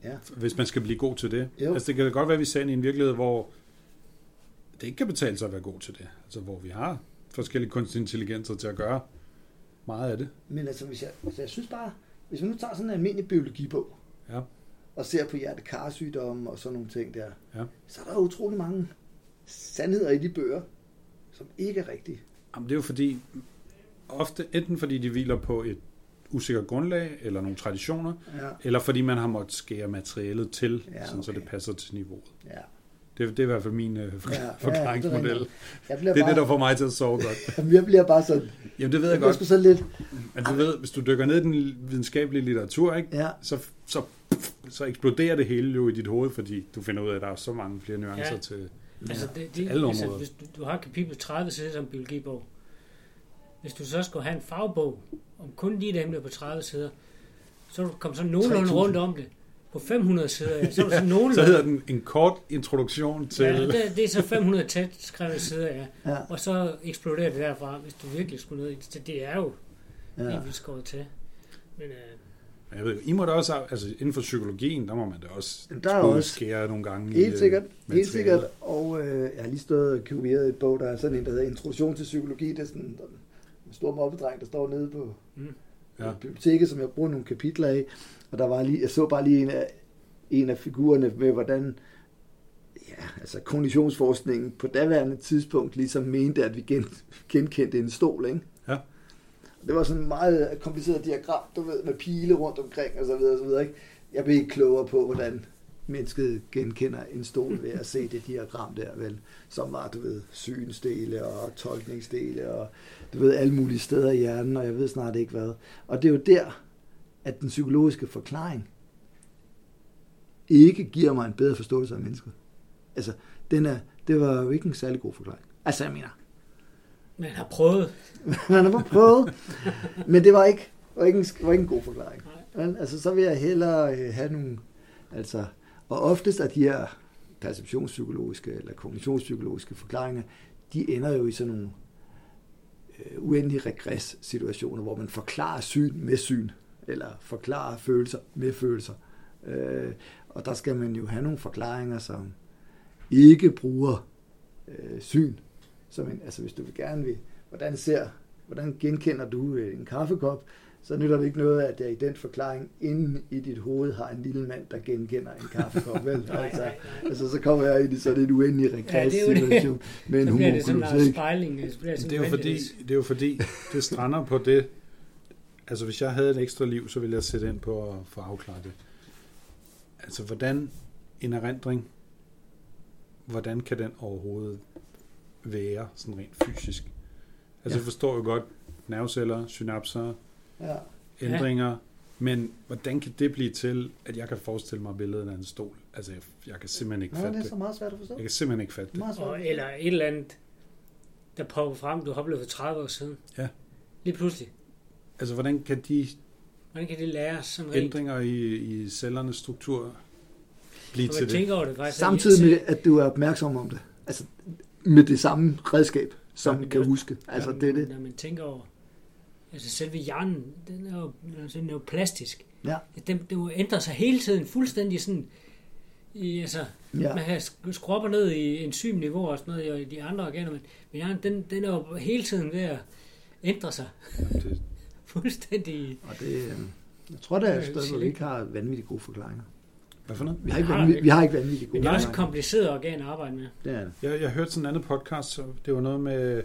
ja. Hvis man skal blive god til det. Jo. Altså det kan godt være, at vi ser i en virkelighed, hvor det ikke kan betale sig at være god til det. Altså hvor vi har forskellige kunstige intelligenser til at gøre meget af det. Men altså, hvis jeg, altså, jeg synes bare, hvis man nu tager sådan en almindelig biologibog, Ja. Og ser på hjertekarsygdomme og sådan nogle ting der, Ja. så er der utrolig mange sandheder i de bøger, som ikke er rigtige. Jamen, det er jo fordi, ofte enten fordi de hviler på et usikkert grundlag, eller nogle traditioner, Ja. eller fordi man har måttet skære materialet til, Ja, sådan, så okay. det passer til niveauet. ja. Det, det er i hvert fald min øh, Ja, ja, forklaringsmodel. det er Jeg bliver Det er bare, det, der får mig til at sove godt. Jamen, jeg bliver bare sådan, Jamen, det ved jeg jeg godt. så lidt, Men du ved, hvis du dykker ned i den videnskabelige litteratur, ikke, ja, så, så, så eksploderer det hele jo i dit hoved, fordi du finder ud af, at der er så mange flere nuancer Ja. ja. til... Altså, det, det, Alle altså områder. hvis du, du har kapitel 30 sider som biologibog. Hvis du så skulle have en fagbog om kun lige det emne på 30 sider, så er du kommet sådan nogenlunde 3.000. rundt om det. På 500 sider, ja, så er du sådan. Så hedder den en kort introduktion til... Ja, det, det er så 500 tæt skrevet sider, ja. ja, Og så eksploderer det derfra, hvis du virkelig skulle ned i det. Det er jo ja. ja. helt vildt skåret til. Men øh, Jeg ved, I må da også, altså inden for psykologien, der må man da også Der er også skære nogle gange i, Helt øh, sikkert, helt materialet. sikkert. Og øh, jeg har lige stået og kureret et bog, der er sådan en, der hedder Introduktion til Psykologi. Det er sådan en stor mobbedreng, der står nede på Mm. Ja. ja. biblioteket, som jeg bruger nogle kapitler af. Og der var lige, jeg så bare lige en af, en af figurerne med, hvordan ja, altså kognitionsforskningen på daværende tidspunkt ligesom mente, at vi gen, genkendte en stol, ikke? Ja. Det var sådan et meget kompliceret diagram, du ved, med pile rundt omkring og så videre, og så videre, ikke? Jeg blev ikke klogere på, hvordan mennesket genkender en stol ved at se det diagram der, vel, som var, du ved, synsdele og tolkningsdele og du ved, alle mulige steder i hjernen, og jeg ved snart ikke hvad. Og det er jo der, at den psykologiske forklaring ikke giver mig en bedre forståelse af mennesket. Altså, den er, det var jo ikke en særlig god forklaring. Altså, jeg mener, man har prøvet. man har prøvet, men det var ikke, var ikke, en, var ikke en god forklaring. Vel? Altså, så vil jeg hellere øh, have nogle, altså, og oftest er de her perceptionspsykologiske eller kognitionspsykologiske forklaringer, de ender jo i sådan nogle øh, uendelige regress-situationer, hvor man forklarer syn med syn, eller forklarer følelser med følelser. Øh, og der skal man jo have nogle forklaringer, som ikke bruger øh, syn. Som en, altså hvis du vil gerne vil, hvordan ser, hvordan genkender du øh, en kaffekop, så nytter det ikke noget, at jeg i den forklaring inde i dit hoved har en lille mand, der genkender en kaffekop. Vel? Nej, altså, nej, nej. altså, så kommer jeg ind i sådan en uendelig Ja, det det. regress-situation med en Så bliver det sådan homokulus. noget ikke? spejling. Det, sådan Det er, jo fordi, det er jo fordi, det strander på det. Altså, hvis jeg havde et ekstra liv, så ville jeg sætte ind på at få afklaret det. Altså, hvordan en erindring, hvordan kan den overhovedet være sådan rent fysisk? Altså, Ja. jeg forstår jo godt nerveceller, synapser, Ja. ændringer, men hvordan kan det blive til, at jeg kan forestille mig billedet af en stol? Altså, jeg, jeg kan simpelthen ikke Nå, fatte det er det. så meget svært at forstå. Jeg kan simpelthen ikke fatte det. Meget svært. at Og, eller et eller andet, der popper frem, du har oplevet for 30 år siden. Ja. Lige pludselig. Altså, hvordan kan de Hvordan kan det læres sådan rent? ændringer i, i cellernes struktur blive til det? over det faktisk. Samtidig med, at du er opmærksom om det. Altså, med det samme redskab, som Ja, kan huske. Altså, når, det er det. Når man tænker over, altså selve hjernen, den er jo, altså, den er jo plastisk. Ja. Den, den må ændre sig hele tiden, fuldstændig sådan, i, altså, Ja. man kan sk- skrue op og ned i enzymniveau og sådan noget i de andre organer, men, men hjernen, den, den er jo hele tiden ved at ændre sig Det, fuldstændig. Og det, øh, jeg tror, det er et Det er sted, hvor vi ikke har vanvittigt gode forklaringer. hvad for noget? Vi har ikke, har vanvittigt, vi har ikke vanvittigt gode det er også et kompliceret organ at arbejde med. Det er det. Jeg, jeg hørte sådan en anden podcast, så det var noget med...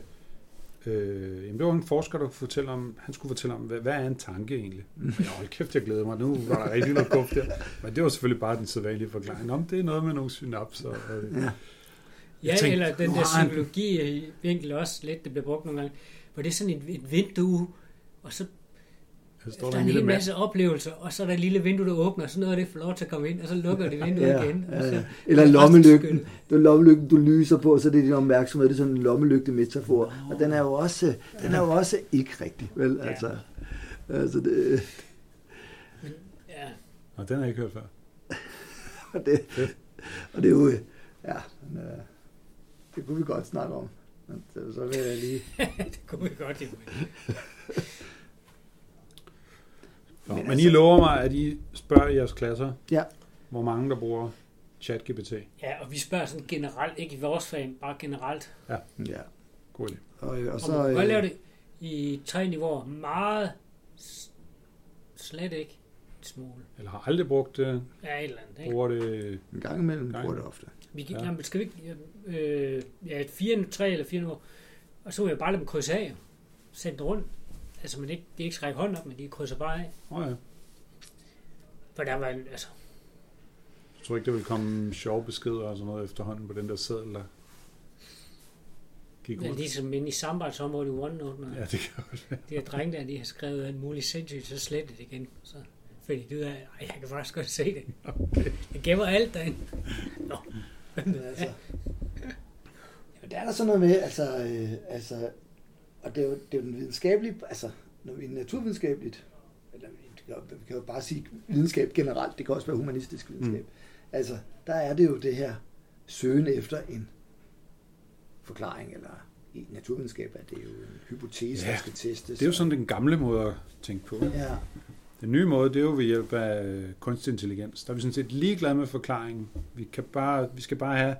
Øh, jamen det var en forsker, der kunne fortælle om, han skulle fortælle om, hvad, hvad er en tanke egentlig? Ja, hold kæft, jeg glæder mig. Nu var der rigtig noget guf der. Men det var selvfølgelig bare den sædvanlige forklaring. Om det er noget med nogle synapser. Og, Ja. Ja, Jeg tænkte, eller den der har han- psykologi vinkel også lidt, det bliver brugt nogle gange, hvor det er sådan et, et vindue, og så Her står Der der er en en lille hel mand. masse oplevelser, og så er der et lille vindue, der åbner, og så noget af det får lov til at komme ind, og så lukker det vinduet Ja, igen. ja, så- ja. Eller lommelygten. Det er lommelygten, du lyser på, så det er din opmærksomhed. Det er sådan en lommelygte metafor. Og den er jo også, den er jo også ikke rigtig, vel? Ja. Altså, altså det, Ja, Og den har jeg ikke hørt før. og det, og det er jo, ja, men, øh, det kunne vi godt snakke om. Men så- så vil jeg lige... det kunne vi godt, jo. Nå, Men men altså- I lover mig, at I spørger i jeres klasser, Ja, hvor mange der bruger ChatGPT. Ja, og vi spørger sådan generelt, ikke i vores fag, bare generelt. ja. God idé. Og, øh, og Og så, man kan godt lave øh, det i tre niveauer. Meget, slet ikke, smule. Eller har aldrig brugt det, Ja, et eller andet, ikke? bruger det... en gang imellem Gang. bruger det ofte. Vi Ja. ja. jamen, skal vi ikke, øh, ja, et fire, tre eller fire niveauer, og så vil jeg bare lade dem krydse af, det rundt. Altså, man ikke, de ikke skrækker hånden op, men de krydser bare af. Åh oh, ja. For der var, en- altså, Jeg tror ikke, der vil komme sjove beskeder og sådan noget efterhånden på den der seddel, der gik det er rundt. ligesom inde i samarbejdsområdet i OneNote, når Ja, det kan godt være. de her drenge der, de har skrevet alt muligt sindssygt, så slet det igen. Så finder de ud af, at jeg kan faktisk godt se det. Jeg gemmer alt derinde. Nå. Men altså, ja, der er der sådan noget med, altså, øh, altså og det er, jo, det er jo den videnskabelige, altså, når vi er naturvidenskabeligt, eller vi kan, jo- bare sige videnskab generelt, det kan også være humanistisk videnskab, mm. altså, der er det jo det her søgen efter en forklaring, eller i naturvidenskab er det jo en hypotese, Ja, der skal testes. Det er jo sådan den gamle måde at tænke på. Ja, Den nye måde, det er jo ved hjælp af øh, kunstig intelligens. Der er vi sådan set ligeglade med forklaringen. Vi, kan bare, vi skal bare have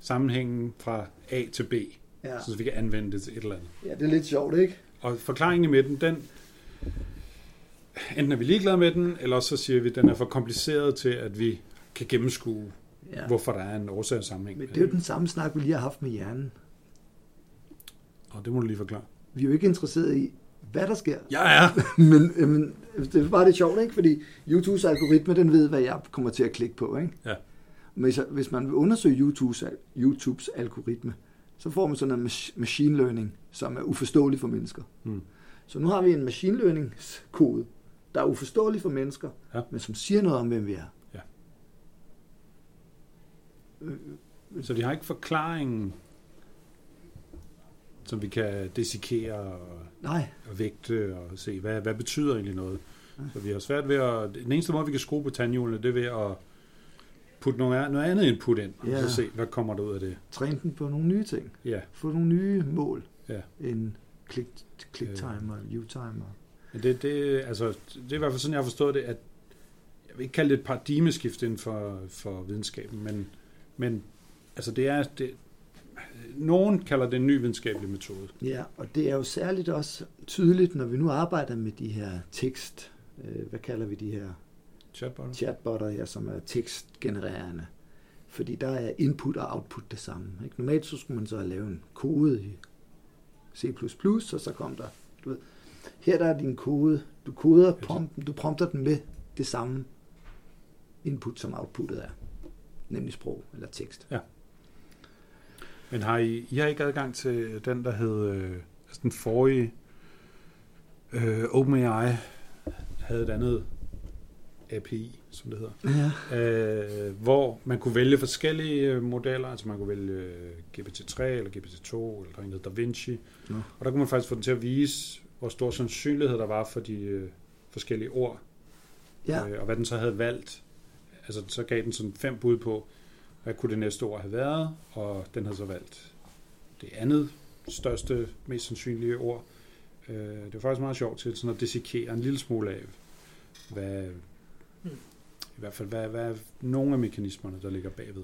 sammenhængen fra A til B, ja. så vi kan anvende det til et eller andet. ja, det er lidt sjovt, ikke? Og forklaringen i midten, den enten er vi ligeglade med den, eller så siger vi, at den er for kompliceret til, at vi kan gennemskue, Ja. hvorfor der er en årsagssammenhæng. Men det er jo den samme snak, vi lige har haft med hjernen. Og det må du lige forklare. Vi er jo ikke interesseret i, hvad der sker. Ja, ja. men, men det er bare lidt sjovt, ikke? Fordi YouTubes algoritme, den ved, hvad jeg kommer til at klikke på, ikke? Ja. Men hvis, hvis man vil undersøge YouTubes, YouTubes algoritme, så får man sådan en mach- machine learning, som er uforståelig for mennesker. Hmm. Så nu har vi en machine learning kode, der er uforståelig for mennesker, Ja. men som siger noget om, hvem vi er. Ja. Øh, Så de har ikke forklaringen, som vi kan dissekere og, Nej, og vægte og se, hvad, hvad betyder egentlig noget. Så vi har svært ved at... Den eneste måde, vi kan skrue på tandhjulene, det er ved at putte noget, noget andet input ind, og Ja. så se, hvad kommer der ud af det. træne den på nogle nye ting. Ja, Få nogle nye mål, Ja. end click, click Øh. time og view time. Og... men det, det, altså, det er i hvert fald sådan, jeg har forstået det, at jeg vil ikke kalde det et paradigmeskift inden for, for videnskaben, men, men altså det er... Det, nogen kalder det en ny videnskabelig metode. Ja, og det er jo særligt også tydeligt, når vi nu arbejder med de her tekst, øh, hvad kalder vi de her Chatbot. chatbotter her, som er tekstgenererende. Fordi der er input og output det samme. Ikke? Normalt så skulle man så lave en kode i C++, og så kom der, du ved, her der er din kode, du koder prompten, du prompter den med det samme input, som outputtet er. Nemlig sprog eller tekst. Men har I, I har ikke adgang til den, der hed, øh, altså den forrige øh, OpenAI havde et andet API, som det hedder, Ja. øh, hvor man kunne vælge forskellige øh, modeller, altså man kunne vælge øh, GPT-3 eller GPT-2, eller der er en, der hedder DaVinci, Nå. og der kunne man faktisk få den til at vise, hvor stor sandsynlighed der var for de øh, forskellige ord, ja. øh, og hvad den så havde valgt. Altså så gav den sådan fem bud på, hvad kunne det næste ord have været, og den havde så valgt det andet største, mest sandsynlige ord. Øh, det var faktisk meget sjovt til sådan at dissekere en lille smule af, hvad, Hmm. i hvert fald, hvad, hvad er nogle af mekanismerne, der ligger bagved.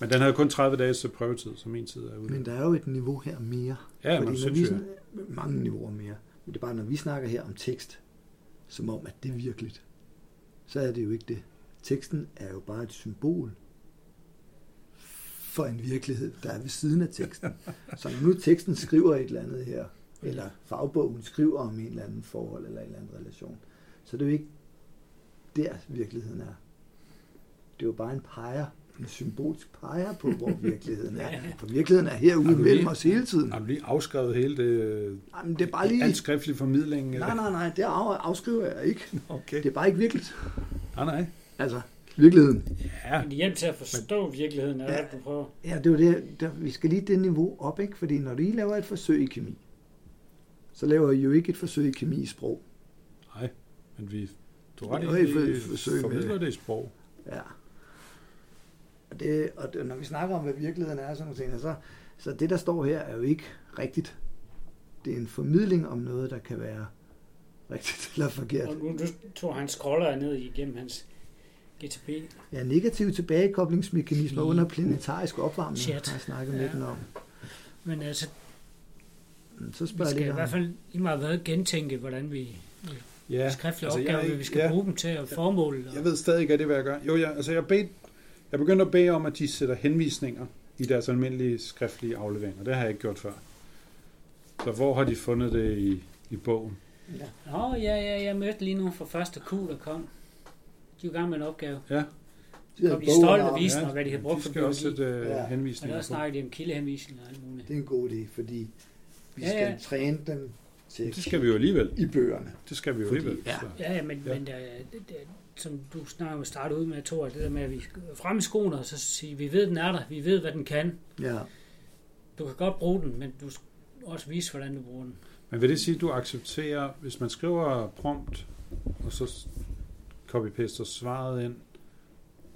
Men den havde kun 30 dages til prøvetid, så min tid er ude. Men der er jo et niveau her mere. ja, Fordi når synes vi, sn- mange niveauer mere. Men det er bare, når vi snakker her om tekst, som om, at det er virkeligt, så er det jo ikke det. Teksten er jo bare et symbol for en virkelighed, der er ved siden af teksten. Så når nu teksten skriver et eller andet her, eller fagbogen skriver om en eller anden forhold eller en eller anden relation, så er det jo ikke der virkeligheden er. Det er jo bare en peger en symbolisk peger på, hvor virkeligheden er. For virkeligheden er herude mellem os hele tiden. Har du lige afskrevet hele det, Jamen, det er bare lige... al skriftlig formidling? Nej, nej, nej, det af, afskriver jeg ikke. Okay. Det er bare ikke virkeligt. Nej, nej. Altså, virkeligheden. Ja, Men hjælp til at forstå virkeligheden, er Ja. det, du prøver. Ja, det er jo det, der, vi skal lige det niveau op, ikke? Fordi når I laver et forsøg i kemi, så laver I jo ikke et forsøg i kemi i sprog. nej. Men vi... Du Det har er jo ret i, vi forsøg med- formidler det i sprog. Ja. Og, det, og det, når vi snakker om, hvad virkeligheden er, sådan ting, så, så det, der står her, er jo ikke rigtigt. Det er en formidling om noget, der kan være rigtigt eller forkert. Og nu du tror, han scroller ned igennem hans GTP. Ja, negativ tilbagekoblingsmekanismer Lige. under planetarisk opvarmning, Shit. har jeg snakket med Ja. den om. Men altså, Så vi spørger jeg skal lidt i hvert fald i meget hvad gentænke, hvordan vi Ja, ja, skriftlige altså, altså, jeg er opgaver, ikke- vi skal ja. ja. bruge dem til at formåle. Og, Jeg ved stadig ikke, at det er, hvad jeg gør. Jo, jeg, altså jeg, bed, jeg begyndte at bede om, at de sætter henvisninger i deres almindelige skriftlige afleveringer. Det har jeg ikke gjort før. Så hvor har de fundet det i, i bogen? ja. Nå, ja, ja, jeg mødte lige nu fra første Q, der kom. De var i gang med en opgave. Ja, De Kom de stolte og viste mig, hvad de havde brugt de for skal også biologi. sætte uh, Ja. Og henvisninger der på. snakker de om kildehenvisninger og alt muligt. Det er en god idé, fordi vi Ja, skal ja. træne dem til Det skal vi jo alligevel. i bøgerne. Det skal vi jo Fordi- alligevel. ja. Så. Ja, ja, men, Ja. men der, det, det, som du snakker med starte ud med, Thor, det der med, at vi frem i skoene og så sige, vi ved, den er der, vi ved, hvad den kan. Ja. Du kan godt bruge den, men du skal også vise, hvordan du bruger den. Men vil det sige, at du accepterer, hvis man skriver prompt, og så copy-paster svaret ind,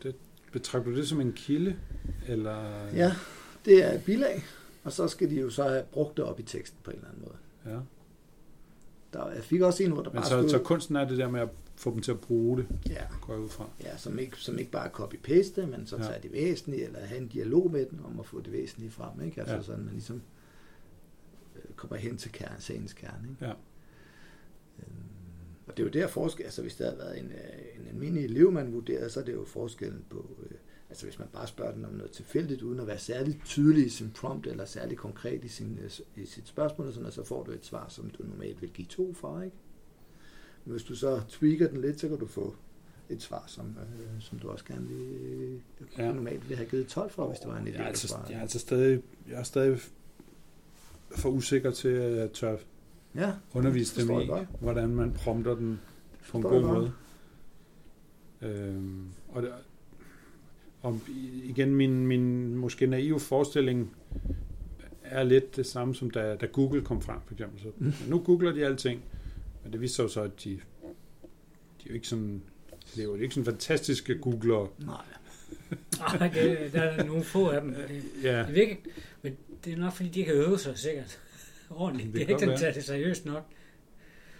det, betragter du det som en kilde? Eller, ja, det er et bilag, og så skal de jo så have brugt det op i teksten på en eller anden måde. ja. Der, jeg fik også en, hvor der Men bare så, stod... så kunsten er det der med at få dem til at bruge det, Ja, går jeg ud fra. ja som, ikke, som ikke bare copy-paste, men så Ja. tager det væsentlige, eller have en dialog med den om at få det væsentlige frem. Ikke? Altså Ja. sådan, man ligesom øh, kommer hen til kerne, sagens kerne. Ikke? Ja. Øhm, Og det er jo der forskel, altså hvis det havde været en, øh, en almindelig elev, man vurderede, så er det jo forskellen på, øh, altså hvis man bare spørger den om noget tilfældigt, uden at være særlig tydelig i sin prompt, eller særlig konkret i, sin, øh, i sit spørgsmål, og sådan, og så får du et svar, som du normalt vil give to for, ikke? Men hvis du så tweaker den lidt, så kan du få et svar, som, øh, som du også gerne vil, Ja. normalt ville have givet 12 for, hvis det var en elev, Jeg er, altså, jeg er altså stadig, jeg er stadig for usikker til at tør Ja, undervise dem i, godt. hvordan man prompter den på en god godt. måde. Øhm, og, det, og igen, min, min måske naive forestilling er lidt det samme som da, da Google kom frem, for eksempel. Så, Mm. Nu googler de alting, men det viste sig jo så, at de, de er jo ikke sådan, det er jo ikke sådan fantastiske googlere. nej. Det, der er nogle få af dem. Det, Ja, det virker, men det er nok, fordi de har øvet sig sikkert ordentligt. Det Det, kan er ikke den taget det seriøst nok.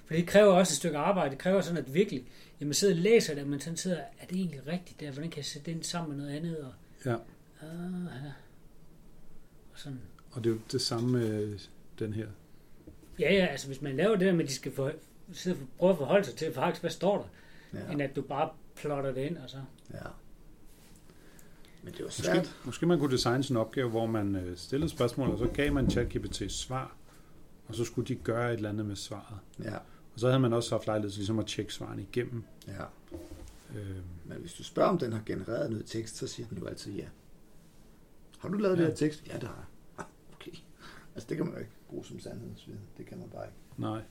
For det kræver også et stykke arbejde. Det kræver sådan, at virkelig, jamen sidder og læser det, men sådan sidder, er det egentlig rigtigt der? Hvordan kan jeg sætte det ind sammen med noget andet? Og, ja. ja. og sådan. Og det er jo det samme med den her. Ja, ja, altså hvis man laver det der med, at de skal for, sidde og prøve at forholde sig til, faktisk, hvad står der, Ja. ja. end at du bare plotter det ind, og så... ja. Men det er jo svært. Måske, måske man kunne designe sådan en opgave, hvor man øh, stillede spørgsmål, og så gav man ChatGPT et svar, og så skulle de gøre et eller andet med svaret. Ja, Og så havde man også haft lejlighed til ligesom at tjekke svarene igennem. ja. Øh, Men hvis du spørger, om den har genereret noget tekst, så siger den jo altid ja. Har du lavet Ja. det her tekst? Ja, det har jeg. Ah, okay. Altså, det kan man jo ikke bruge som sandhedsviden. Det kan man bare ikke. nej.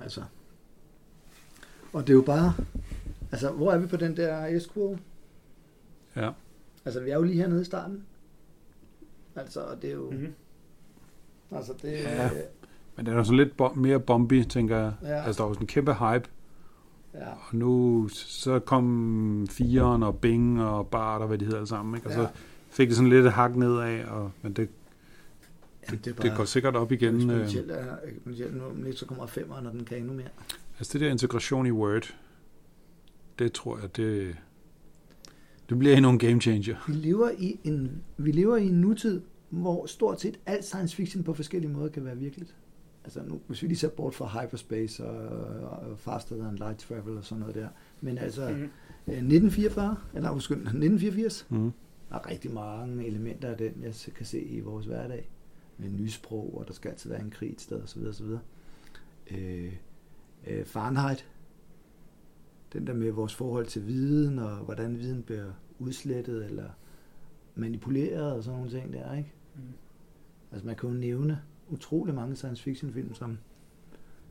Altså. Og det er jo bare... Altså, hvor er vi på den der S-kurve? Ja. Altså, vi er jo lige hernede i starten. Altså, og det er jo... Mm. Mm-hmm. Altså, det Ja. øh, Men det er sådan lidt bo- mere bomby, tænker jeg. Ja. Altså, der var sådan en kæmpe hype, ja. og nu så kom Firen og Bing og Bart og hvad de hedder alle sammen, ikke? Og ja. så fik det sådan lidt et hak nedad, og, men det, Jamen, det, er det går sikkert op igen. Eksponentielt er eksponentielt nu, lidt så kommer 5'eren, når den kan endnu mere. altså det der integration i Word, det tror jeg, det, det bliver endnu en game changer. Vi lever i en, vi lever i en nutid, hvor stort set alt science fiction på forskellige måder kan være virkeligt. Altså nu, hvis vi lige ser bort fra hyperspace og, og faster than light travel og sådan noget der. Men altså øh, 1944, eller undskyld, 1984, Mm. der er rigtig mange elementer af den, jeg kan se i vores hverdag. Med nysprog, og der skal altid være en krig et sted osv. osv. Øh, øh, Fahrenheit den der med vores forhold til viden, og hvordan viden bliver udslettet eller manipuleret og sådan nogle ting der, ikke? Mm. Altså man kan jo nævne utrolig mange science fiction film, som,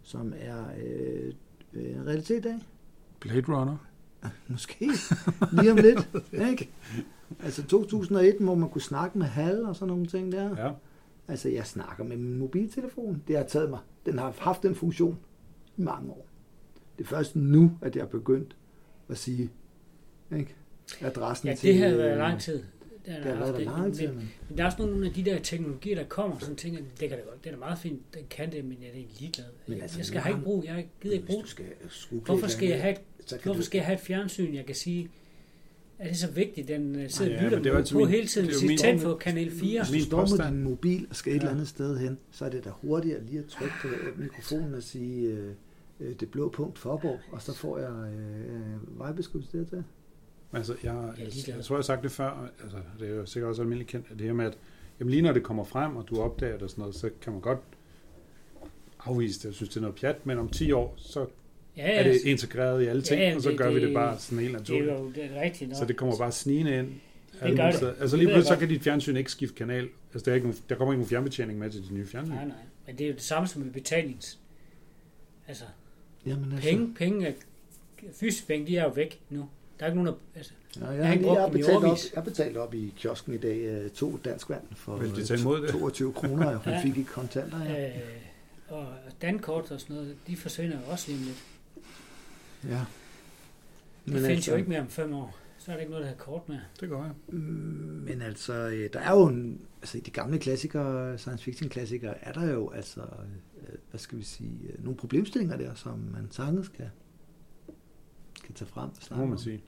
som er øh, øh, en realitet i dag. Blade Runner. Måske. Lige om lidt. Ikke? Altså 2001, hvor man kunne snakke med HAL og sådan nogle ting der. Ja. Altså jeg snakker med min mobiltelefon. Det har taget mig. Den har haft den funktion i mange år. Det er først nu, at jeg er begyndt at sige ikke? adressen Ja, til... det har været lang tid. Det Det har været der tid. Men, Men, men der er også nogle af de der teknologier, der kommer, sådan ting, det kan da godt, det er da meget fint, den kan det, men jeg er egentlig ligeglad. Men Jeg, altså, jeg skal have ikke bruge, jeg gider ikke bruge skal Hvorfor skal jeg have et, hvorfor du, skal jeg have et fjernsyn, jeg kan sige, er det så vigtigt, den øh, sidder Ja, og lytter det er jo på, min- hele tiden, det min- tænd på kanal 4. Hvis du står med din mobil og skal et Ja. eller andet sted hen, så er det da hurtigere lige at trykke på mikrofonen og sige øh, øh, det blå punkt Forborg, og så får jeg øh, øh, vejbeskrivelse dertil. Altså, jeg, Jeg jeg, jeg tror, jeg har sagt det før, altså, det er jo sikkert også almindeligt kendt, at det her med, at jamen, lige når det kommer frem, og du opdager det og sådan noget, så kan man godt afvise det, jeg synes, det er noget pjat, men om 10 år, så Ja, er det integreret i alle ting, Ja, og så det- gør vi det det- bare sådan helt det er naturligt. jo det er rigtigt nok. Så det kommer bare snigende ind. Det gør det. Altså Det lige pludselig så kan dit fjernsyn ikke skifte kanal. Altså der, er ikke nogen, der kommer ikke nogen fjernbetjening med til dit nye fjernsyn. Nej, nej. Men det er jo det samme som med betalings. Altså, Jamen, altså, penge, penge, fysiske penge, de er jo væk nu. Der er ikke nogen, der, altså, Ja, jeg, Jeg har ikke jeg, har betalt op, jeg har betalt op i kiosken i dag øh, to dansk vand for Vil de øh, tage imod det? 22 kroner, jeg hun Ja. fik i kontanter. Ja. øh, og dankort og sådan noget, de forsvinder jo også lige lidt. ja. De findes altså, jo ikke mere om fem år. Så er der ikke noget, der har kort mere. Det går jeg. Mm, Men altså, øh, der er jo en, altså i de gamle klassikere, science fiction klassikere, er der jo altså, hvad skal vi sige, nogle problemstillinger der, som man sagtens kan, kan tage frem og Det snakke må man om. sige.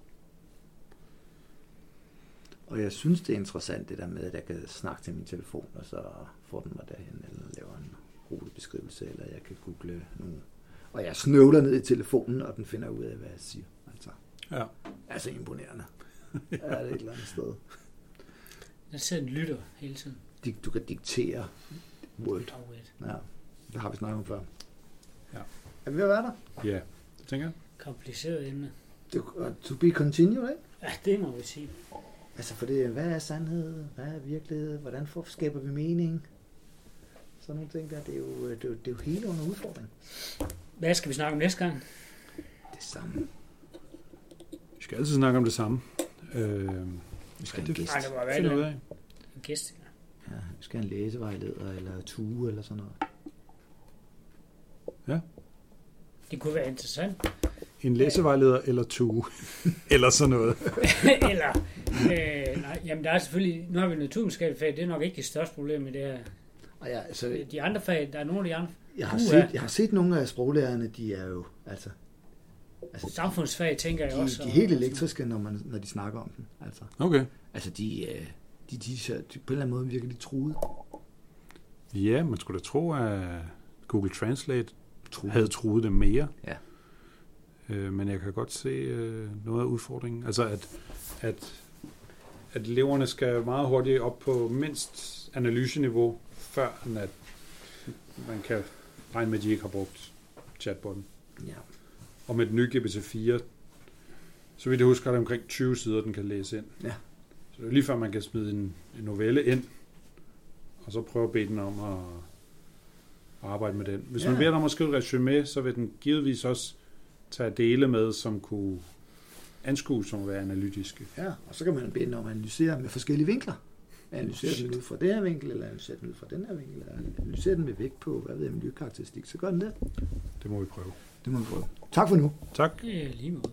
Og jeg synes, det er interessant det der med, at jeg kan snakke til min telefon, og så får den mig derhen, eller laver en rutebeskrivelse, eller jeg kan google nogle... Og jeg snøvler ned i telefonen, og den finder ud af, hvad jeg siger. Altså, Ja. altså imponerende. er det et eller andet sted. Der sidder en lytter hele tiden. Du kan diktere Word. Ja, det har vi snakket om før. Ja. Er vi ved at være der? Ja, det tænker jeg. kompliceret emne. To be continued, ikke? Ja, det må vi sige. Altså for det, hvad er sandhed? Hvad er virkelighed? Hvordan får, skaber vi mening? Sådan nogle ting der, det er jo, det er jo, det er jo hele under udfordring. Hvad skal vi snakke om næste gang? Det samme. Vi skal altid snakke om det samme. Øh, Vi skal have en det- gæst. Nej, det af. En gæst. Ja, vi skal have en læsevejleder eller tue eller sådan noget. Det kunne være interessant. En læsevejleder eller to. eller sådan noget. Eller, øh, nej, jamen der er selvfølgelig, nu har vi naturvidenskabelige fag, det er nok ikke det største problem i det her. Og ja, altså, De andre fag, der er nogle af de andre jeg, har set, jeg har set nogle af sproglærerne, de er jo, altså, altså samfundsfag, tænker jeg de, også. de er helt elektriske, når, man, når de snakker om den. Altså, Okay. altså de, øh, de, de, de, de, på en eller anden måde virker de truet. Ja, man skulle da tro, at Google Translate truet. havde truet dem mere. Ja. Øh, men jeg kan godt se øh, noget af udfordringen. Altså, at, at, at eleverne skal meget hurtigt op på mindst analyseniveau, før at man kan regne med, at de ikke har brugt chatbotten. Ja. Og med den nye GPT-4, så vidt jeg husker, er der omkring 20 sider, den kan læse ind. Ja. Så det er lige før, man kan smide en, en novelle ind, og så prøve at bede den om at, at arbejde med den. Hvis Ja. man beder den om at skrive et resume, så vil den givetvis også tage dele med, som kunne anskues som at være analytiske. Ja, og så kan man bede om at analysere med forskellige vinkler. Analysere den ud fra den her vinkel, eller analysere den ud fra den her vinkel, eller analysere den med vægt på, hvad ved jeg, miljøkarakteristik, så gør den det. Det må vi prøve. Det må vi prøve. Tak for nu. Tak. Det er lige måde.